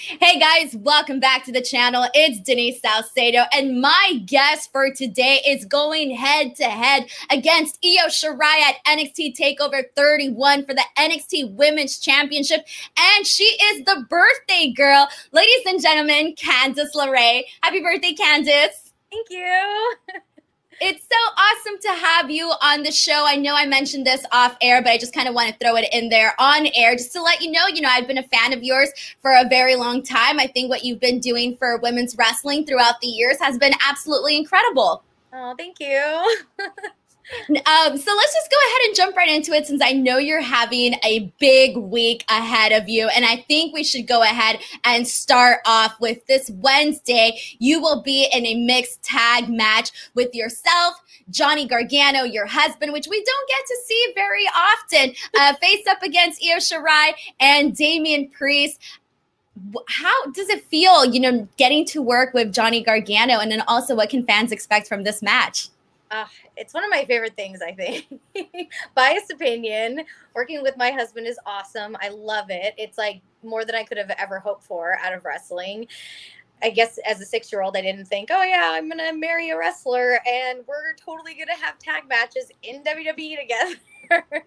Hey guys, welcome back to the channel. It's Denise Salcedo, and my guest for today is going head to head against Io Shirai at NXT TakeOver 31 for the NXT Women's Championship, and she is the birthday girl. Ladies and gentlemen, Candice LeRae. Happy birthday, Candice. Thank you. It's so awesome to have you on the show. I know I mentioned this off air, but I just kind of want to throw it in there on air just to let you know, you know, I've been a fan of yours for a very long time. I think what you've been doing for women's wrestling throughout the years has been absolutely incredible. Oh, thank you. Um, so let's just go ahead and jump right into it since I know you're having a big week ahead of you. And I think we should go ahead and start off with this Wednesday. You will be in a mixed tag match with yourself, Johnny Gargano, your husband, which we don't get to see very often, uh, face up against Io Shirai and Damian Priest how does it feel, you know, getting to work with Johnny Gargano? And then also, what can fans expect from this match? Uh, it's one of my favorite things, I think. Biased opinion. Working with my husband is awesome. I love it. It's like more than I could have ever hoped for out of wrestling. I guess as a six year old, I didn't think, oh, yeah, I'm going to marry a wrestler and we're totally going to have tag matches in WWE together.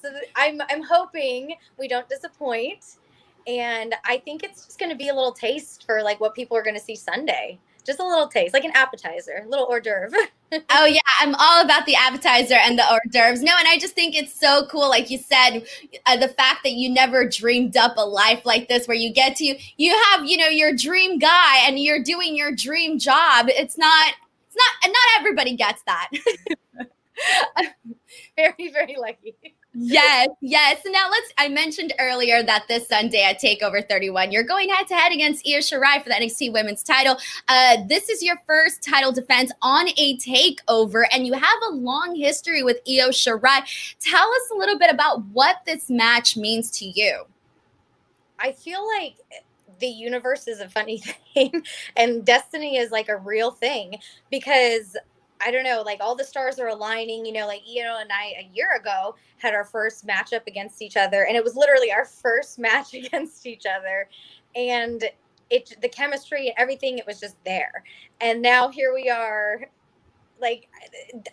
so I'm, I'm hoping we don't disappoint. And I think it's just going to be a little taste for like what people are going to see Sunday just a little taste, like an appetizer, a little hors d'oeuvre. oh yeah, I'm all about the appetizer and the hors d'oeuvres. No, and I just think it's so cool, like you said, uh, the fact that you never dreamed up a life like this, where you get to you have you know your dream guy and you're doing your dream job. It's not, it's not, and not everybody gets that. very, very lucky yes, yes. Now let's. I mentioned earlier that this Sunday at Takeover 31, you're going head to head against Io Shirai for the NXT Women's Title. Uh, this is your first title defense on a Takeover, and you have a long history with Io Shirai. Tell us a little bit about what this match means to you. I feel like the universe is a funny thing, and destiny is like a real thing because I don't know, like all the stars are aligning. You know, like Io and I a year ago had our first matchup against each other, and it was literally our first match against each other, and it the chemistry and everything it was just there. And now here we are. Like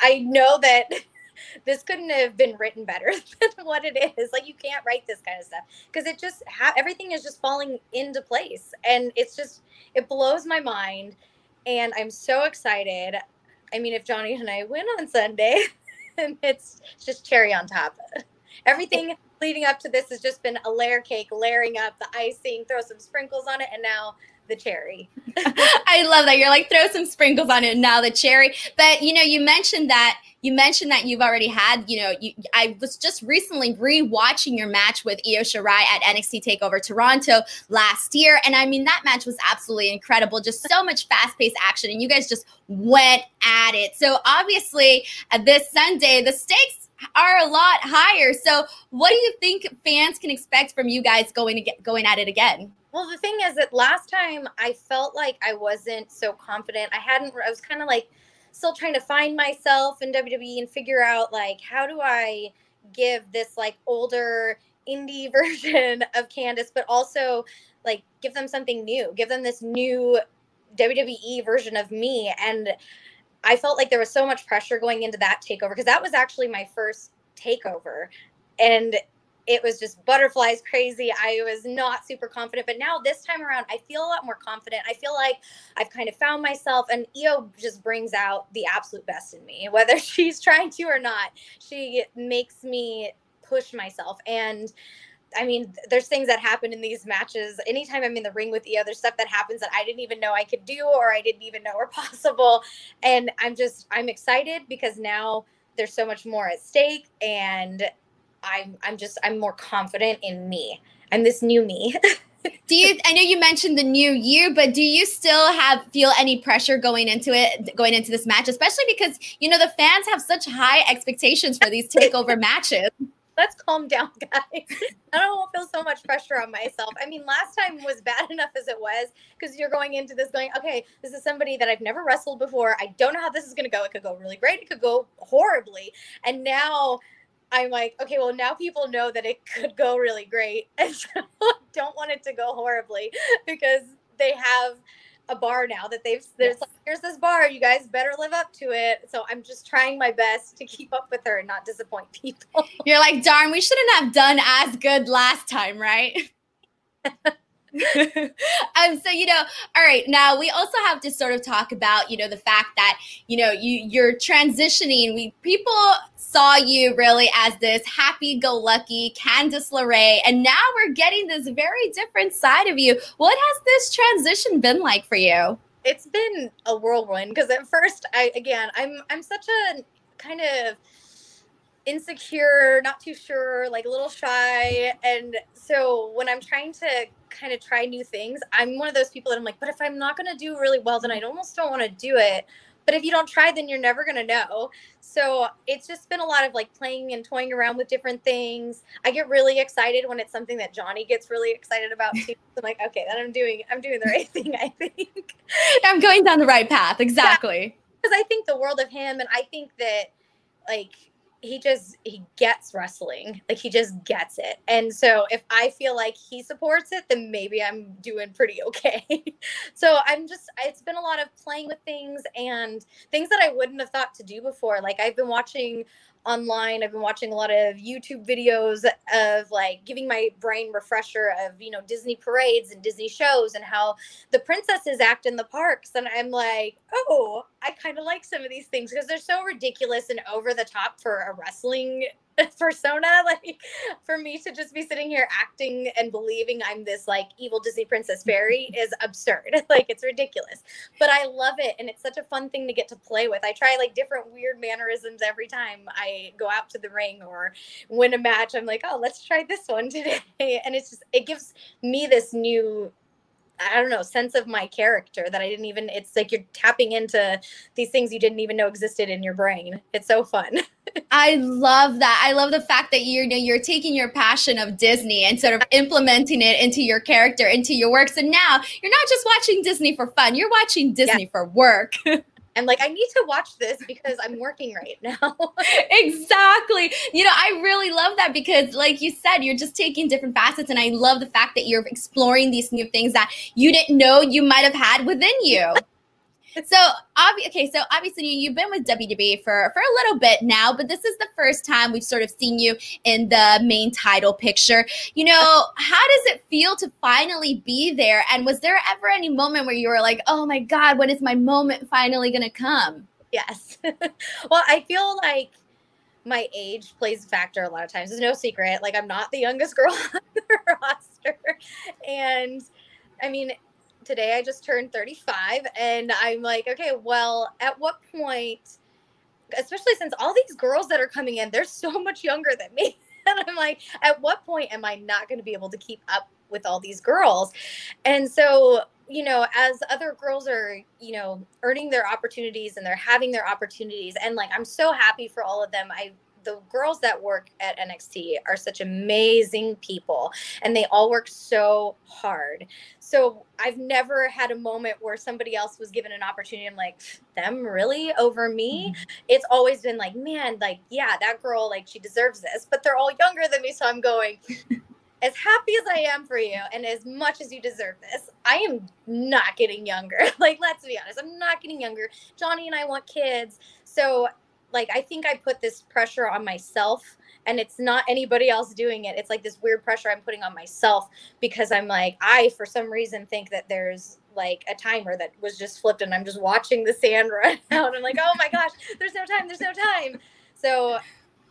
I know that this couldn't have been written better than what it is. Like you can't write this kind of stuff because it just ha- everything is just falling into place, and it's just it blows my mind. And I'm so excited. I mean, if Johnny and I win on Sunday, it's just cherry on top. Everything leading up to this has just been a layer cake, layering up the icing, throw some sprinkles on it, and now the cherry. I love that. You're like, throw some sprinkles on it, now the cherry. But you know, you mentioned that you mentioned that you've already had, you know, you, I was just recently re-watching your match with Io Shirai at NXT Takeover Toronto last year, and I mean that match was absolutely incredible. Just so much fast-paced action, and you guys just went at it. So obviously, uh, this Sunday the stakes are a lot higher. So what do you think fans can expect from you guys going to get going at it again? Well, the thing is that last time I felt like I wasn't so confident. I hadn't. I was kind of like still trying to find myself in WWE and figure out like how do I give this like older indie version of Candice, but also like give them something new, give them this new WWE version of me. And I felt like there was so much pressure going into that takeover because that was actually my first takeover. And it was just butterflies crazy. I was not super confident, but now this time around, I feel a lot more confident. I feel like I've kind of found myself, and Io just brings out the absolute best in me, whether she's trying to or not. She makes me push myself. And I mean, there's things that happen in these matches. Anytime I'm in the ring with Io, there's stuff that happens that I didn't even know I could do or I didn't even know were possible. And I'm just, I'm excited because now there's so much more at stake. And I'm I'm just I'm more confident in me. I'm this new me. do you i know you mentioned the new year but do you still have feel any pressure going into it going into this match especially because you know the fans have such high expectations for these takeover matches let's calm down guys. I don't want to feel so much pressure on myself. I mean last time was bad enough as it was because you're going into this going okay this is somebody that i've never wrestled before. I don't know how this is going to go. It could go really great. It could go horribly. And now I'm like, okay, well now people know that it could go really great, and so don't want it to go horribly because they have a bar now that they've there's yes. like here's this bar you guys better live up to it. So i'm just trying my best to keep up with her and not disappoint people. You're like darn we shouldn't have done as good last time right? Um so you know all right now we also have to sort of talk about you know the fact that you know you you're transitioning. We people saw you really as this happy-go-lucky Candice LeRae, and now we're getting this very different side of you. What has this transition been like for you? It's been a whirlwind because at first, I again, I'm I'm such a kind of insecure, not too sure, like a little shy. And so when I'm trying to kind of try new things, I'm one of those people that I'm like, but if I'm not going to do really well, then I almost don't want to do it. But if you don't try, then you're never going to know. So it's just been a lot of like playing and toying around with different things. I get really excited when it's something that Johnny gets really excited about too. I'm like, okay, then I'm doing, I'm doing the right thing, I think. I'm going down the right path. Exactly. Because yeah, I think the world of him. And I think that like he just he gets wrestling. Like he just gets it. And so if i feel like he supports it then maybe i'm doing pretty okay. So i'm just it's been a lot of playing with things and things that i wouldn't have thought to do before. Like i've been watching online. I've been watching a lot of YouTube videos of like giving my brain refresher of, you know, Disney parades and Disney shows and how the princesses act in the parks. And I'm like, oh, I kind of like some of these things because they're so ridiculous and over the top for a wrestling persona like for me to just be sitting here acting and believing i'm this like evil disney princess fairy is absurd. Like it's ridiculous. But i love it and it's such a fun thing to get to play with. I try like different weird mannerisms every time i go out to the ring or win a match. I'm like oh let's try this one today. And it's just it gives me this new I don't know, sense of my character that I didn't even it's like you're tapping into these things you didn't even know existed in your brain. It's so fun. I love that. I love the fact that you're you know, you're taking your passion of Disney and sort of implementing it into your character, into your works. And now you're not just watching Disney for fun, you're watching Disney yeah. for work. and like I need to watch this because I'm working right now. exactly. You know, I really love that because like you said, you're just taking different facets and I love the fact that you're exploring these new things that you didn't know you might have had within you so obvi- okay, so obviously you've been with WWE for for a little bit now, but this is the first time we've sort of seen you in the main title picture. You know, how does it feel to finally be there? And was there ever any moment where you were like, "Oh my God, when is my moment finally going to come?" Yes. well, I feel like my age plays a factor a lot of times. There's no secret. Like I'm not the youngest girl on the roster, and I mean, today I just turned 35 and I'm like, okay, well, at what point, especially since all these girls that are coming in, they're so much younger than me. and I'm like, at what point am I not going to be able to keep up with all these girls? And so, you know, as other girls are, you know, earning their opportunities and they're having their opportunities, and like, I'm so happy for all of them. I the girls that work at NXT are such amazing people and they all work so hard. So I've never had a moment where somebody else was given an opportunity. I'm like, them really over me? Mm-hmm. It's always been like, man, like, yeah, that girl, like, she deserves this, but they're all younger than me. So I'm going, as happy as I am for you and as much as you deserve this, I am not getting younger. like, let's be honest, I'm not getting younger. Johnny and I want kids. So like I think I put this pressure on myself and it's not anybody else doing it. It's like this weird pressure I'm putting on myself because I'm like I for some reason think that there's like a timer that was just flipped and I'm just watching the sand run out. I'm like, "Oh my gosh, there's no time. There's no time." So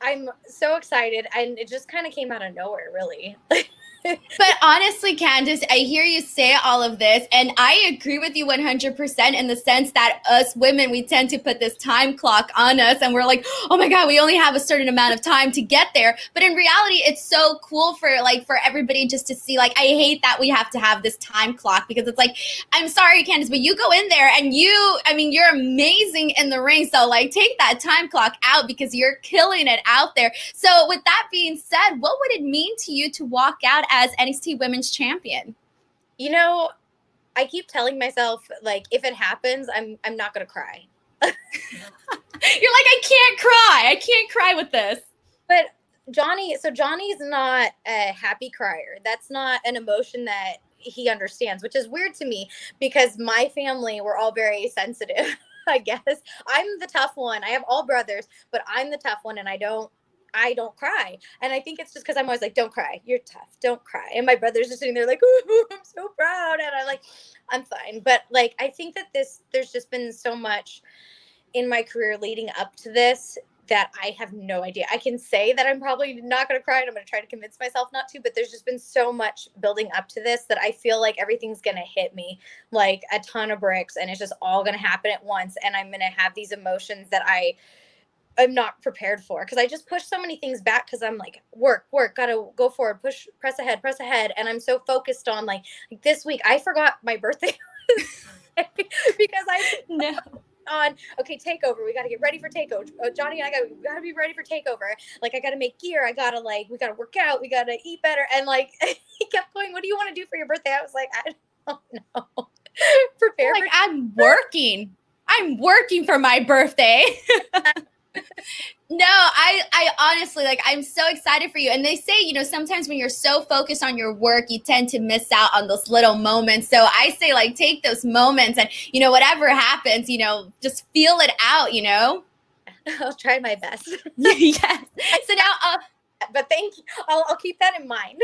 I'm so excited and it just kind of came out of nowhere, really. but honestly, Candice, I hear you say all of this, and I agree with you 100% in the sense that us women, we tend to put this time clock on us, and we're like, oh my God, we only have a certain amount of time to get there. But in reality, it's so cool for like for everybody just to see. Like, I hate that we have to have this time clock because it's like, I'm sorry, Candice, but you go in there and you, I mean, you're amazing in the ring. So, like, take that time clock out because you're killing it out there. So, with that being said, what would it mean to you to walk out as NXT Women's Champion? You know, I keep telling myself like if it happens, I'm I'm not gonna cry. You're like, I can't cry. I can't cry with this. But Johnny, so Johnny's not a happy crier. That's not an emotion that he understands, which is weird to me because my family we're all very sensitive. I guess I'm the tough one. I have all brothers, but I'm the tough one, and I don't I don't cry. And I think it's just because I'm always like, don't cry. You're tough. Don't cry. And my brothers are sitting there like, Ooh, I'm so proud. And I'm like, I'm fine. But like, I think that this, there's just been so much in my career leading up to this that I have no idea. I can say that I'm probably not going to cry and I'm going to try to convince myself not to, but there's just been so much building up to this that I feel like everything's going to hit me like a ton of bricks and it's just all going to happen at once and I'm going to have these emotions that I I'm not prepared for because I just push so many things back because I'm like work, work, gotta go forward, push, press ahead, press ahead, and I'm so focused on like, like this week I forgot my birthday because I no. on okay takeover we got to get ready for takeover uh, johnny and i got we got to be ready for takeover like i got to make gear i gotta like we gotta work out we gotta eat better and like he kept going what do you want to do for your birthday? I was like i don't know. Prepare like i'm working. I'm working for my birthday no, I I honestly like I'm so excited for you. And they say, you know, sometimes when you're so focused on your work, you tend to miss out on those little moments. So I say like take those moments and you know whatever happens, you know, just feel it out, you know? I'll try my best. yes. So now uh, but thank you. I'll, I'll keep that in mind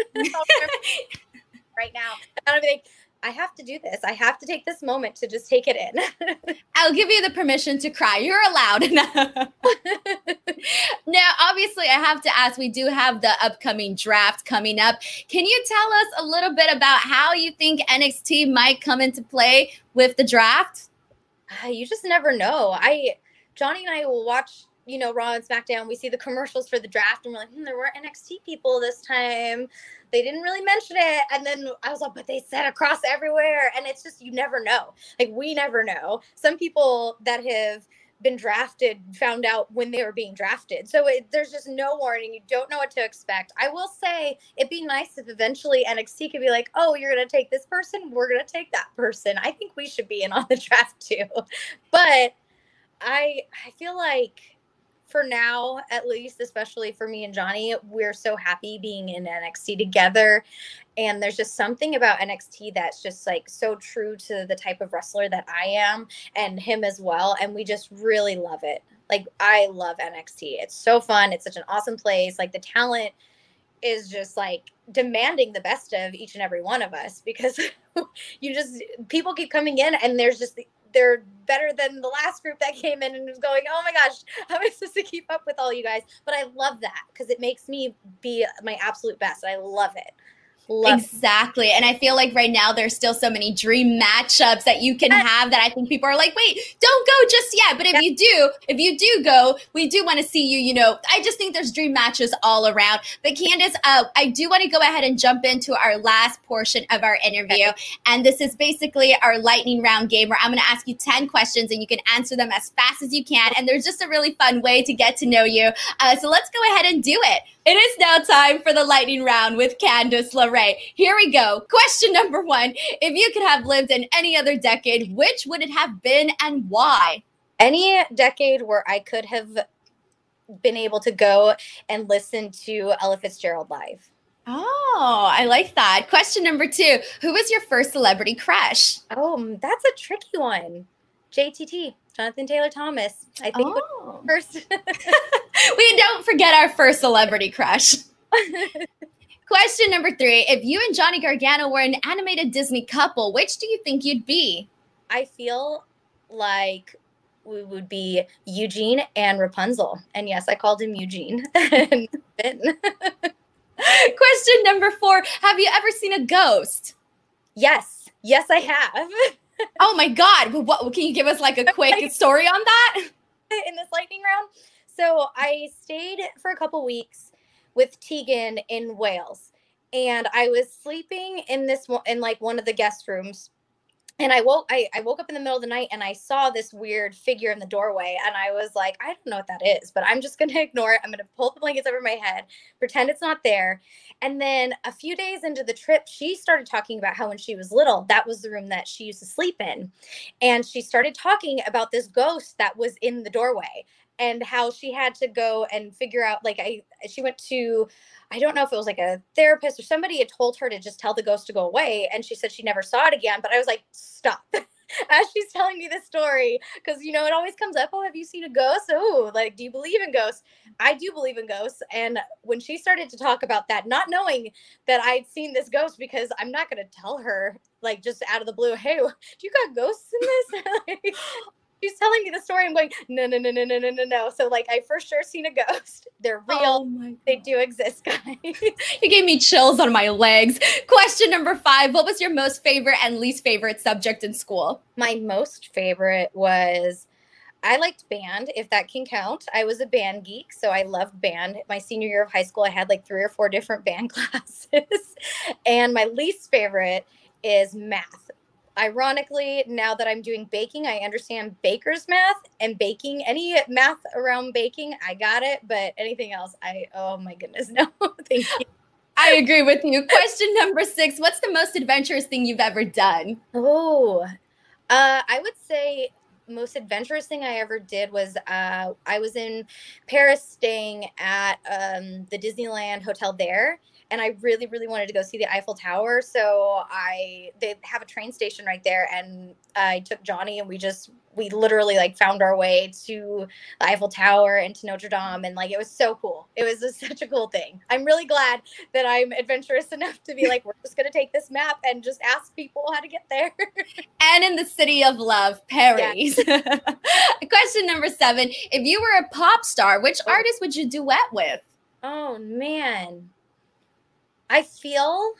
right now. I'll be like, I have to do this. I have to take this moment to just take it in. I'll give you the permission to cry. You're allowed. now, obviously, I have to ask we do have the upcoming draft coming up. Can you tell us a little bit about how you think NXT might come into play with the draft? Uh, you just never know. I, Johnny and I will watch you know, Raw and SmackDown, we see the commercials for the draft and we're like, hmm, there were NXT people this time. They didn't really mention it. And then I was like, but they said across everywhere. And it's just, you never know. Like, we never know. Some people that have been drafted found out when they were being drafted. So it, there's just no warning. You don't know what to expect. I will say it'd be nice if eventually NXT could be like, oh, you're going to take this person. We're going to take that person. I think we should be in on the draft too. But I I feel like for now, at least, especially for me and Johnny, we're so happy being in NXT together. And there's just something about NXT that's just like so true to the type of wrestler that I am and him as well. And we just really love it. Like, I love NXT. It's so fun. It's such an awesome place. Like, the talent is just like demanding the best of each and every one of us because you just people keep coming in and there's just they're better than the last group that came in and was going, oh my gosh, how am I supposed to keep up with all you guys? But I love that because it makes me be my absolute best. I love it. Love exactly. And I feel like right now there's still so many dream matchups that you can have that I think people are like, wait, don't go just yet. But if yeah. you do, if you do go, we do want to see you, you know, I just think there's dream matches all around. But Candice, uh, I do want to go ahead and jump into our last portion of our interview. Okay. And this is basically our lightning round game where I'm going to ask you 10 questions and you can answer them as fast as you can. And there's just a really fun way to get to know you. Uh, so let's go ahead and do it. It is now time for the lightning round with Candice LeRae. Here we go. Question number one If you could have lived in any other decade, which would it have been and why? Any decade where I could have been able to go and listen to Ella Fitzgerald live. Oh, I like that. Question number two Who was your first celebrity crush? Oh, that's a tricky one. JTT. Jonathan Taylor Thomas. I think oh. first. we don't forget our first celebrity crush. Question number three: If you and Johnny Gargano were an animated Disney couple, which do you think you'd be? I feel like we would be Eugene and Rapunzel. And yes, I called him Eugene. Question number four: Have you ever seen a ghost? Yes, yes, I have oh my god! What can you give us like a quick story on that? In this lightning round, so I stayed for a couple weeks with Tegan in Wales, and I was sleeping in this one in like one of the guest rooms and I woke I, I woke up in the middle of the night and I saw this weird figure in the doorway and I was like, I don't know what that is, but I'm just gonna ignore it. I'm gonna pull the blankets over my head, pretend it's not there. And then a few days into the trip, she started talking about how when she was little, that was the room that she used to sleep in. And she started talking about this ghost that was in the doorway and how she had to go and figure out like I she went to I don't know if it was like a therapist or somebody had told her to just tell the ghost to go away and she said she never saw it again but I was like stop. As she's telling me this story because you know it always comes up oh have you seen a ghost? Oh like do you believe in ghosts? I do believe in ghosts and when she started to talk about that not knowing that i'd seen this ghost because i'm not going to tell her like just out of the blue hey do you got ghosts in this she's telling me the story. I'm going, no, no, no, no, no, no, no, no. So like I for sure seen a ghost. They're real. Oh they do exist, guys. you gave me chills on my legs. Question number five. What was your most favorite and least favorite subject in school? My most favorite was I liked band, if that can count. I was a band geek, so I loved band. My senior year of high school, I had like three or four different band classes. and my least favorite is math ironically, now that I'm doing baking, I understand baker's math and baking. Any math around baking, I got it. But anything else, I, oh my goodness, no. Thank you. I agree with you. Question number six What's the most adventurous thing you've ever done? Oh, uh, I would say most adventurous thing I ever did was uh, I was in Paris staying at um, the Disneyland hotel there and I really, really wanted to go see the Eiffel Tower. So I they have a train station right there, and I took Johnny, and we just we literally like found our way to the Eiffel Tower and to Notre Dame, and like it was so cool. It was just such a cool thing. I'm really glad that I'm adventurous enough to be like, we're just gonna take this map and just ask people how to get there. and in the city of love, Paris. Yeah. Question number seven: If you were a pop star, which oh. artist would you duet with? Oh man. I feel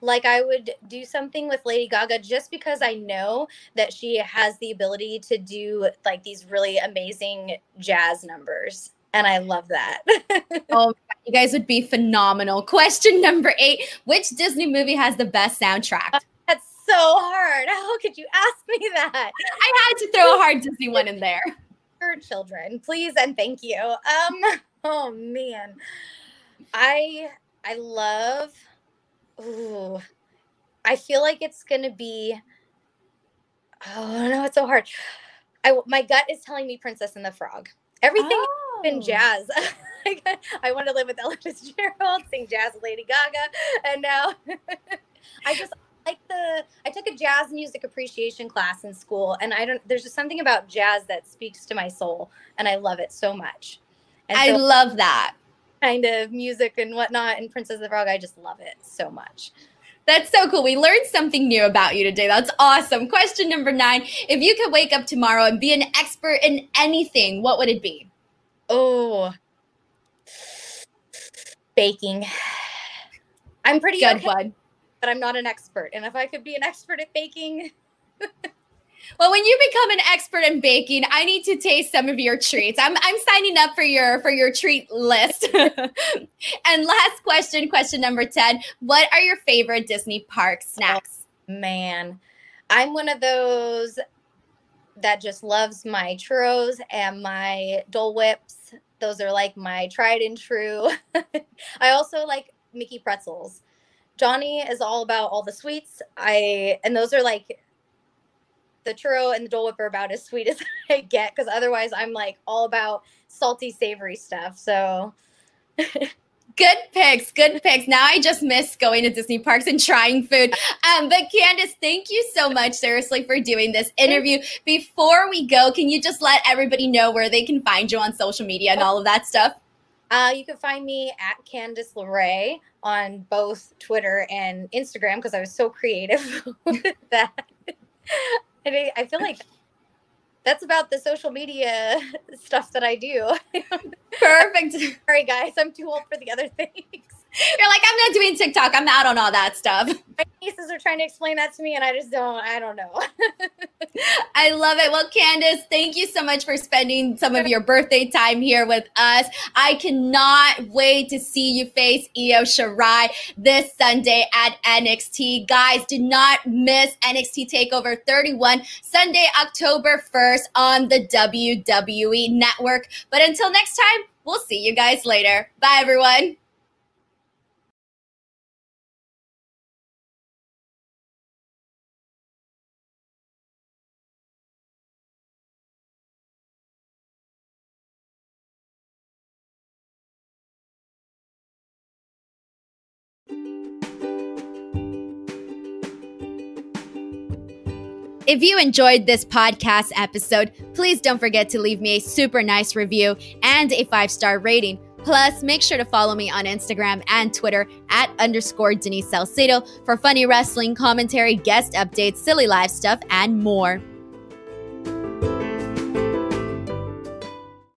like I would do something with Lady Gaga just because I know that she has the ability to do like these really amazing jazz numbers. And I love that. oh, you guys would be phenomenal. Question number eight Which Disney movie has the best soundtrack? Uh, that's so hard. How could you ask me that? I had to throw a hard Disney one in there. For children, please and thank you. Um, oh man. I I love. Ooh, I feel like it's gonna be. Oh no, it's so hard. I my gut is telling me Princess and the Frog. Everything oh. been jazz. I want to live with Ella Fitzgerald, sing jazz with Lady Gaga, and now I just like the. I took a jazz music appreciation class in school, and I don't. There's just something about jazz that speaks to my soul, and I love it so much. And I so, love that kind of music and whatnot. And Princess of the Frog, I just love it so much. That's so cool. We learned something new about you today. That's awesome. Question number nine If you could wake up tomorrow and be an expert in anything, what would it be? Oh, baking. I'm pretty good okay, one, but I'm not an expert. And if I could be an expert at baking, Well, when you become an expert in baking, I need to taste some of your treats. I'm I'm signing up for your for your treat list. and last question, question number 10. What are your favorite Disney park snacks? Oh, man. I'm one of those that just loves my churros and my Dole Whips. Those are like my tried and true. I also like Mickey pretzels. Johnny is all about all the sweets. I and those are like the churro and the Dole Whip are about as sweet as I get because otherwise I'm like all about salty, savory stuff. So. Good picks, good picks. Now I just miss going to Disney parks and trying food. Um, but Candice, thank you so much, seriously, for doing this interview. Before we go, can you just let everybody know where they can find you on social media and all of that stuff? Uh, you can find me at Candice LeRae on both Twitter and Instagram because I was so creative with that. And I, I feel like that's about the social media stuff that I do. Perfect. Sorry, guys, I'm too old for the other things. You're like, I'm not doing TikTok. I'm out on all that stuff. My nieces are trying to explain that to me, and I just don't. I don't know. I love it. Well, Candice, thank you so much for spending some of your birthday time here with us. I cannot wait to see you face Io Shirai this Sunday at NXT. Guys, do not miss NXT Takeover 31 Sunday, October 1st on the WWE Network. But until next time, we'll see you guys later. Bye, everyone. If you enjoyed this podcast episode, please don't forget to leave me a super nice review and a five star rating. Plus, make sure to follow me on Instagram and Twitter at underscore Denise Salcedo for funny wrestling commentary, guest updates, silly live stuff, and more.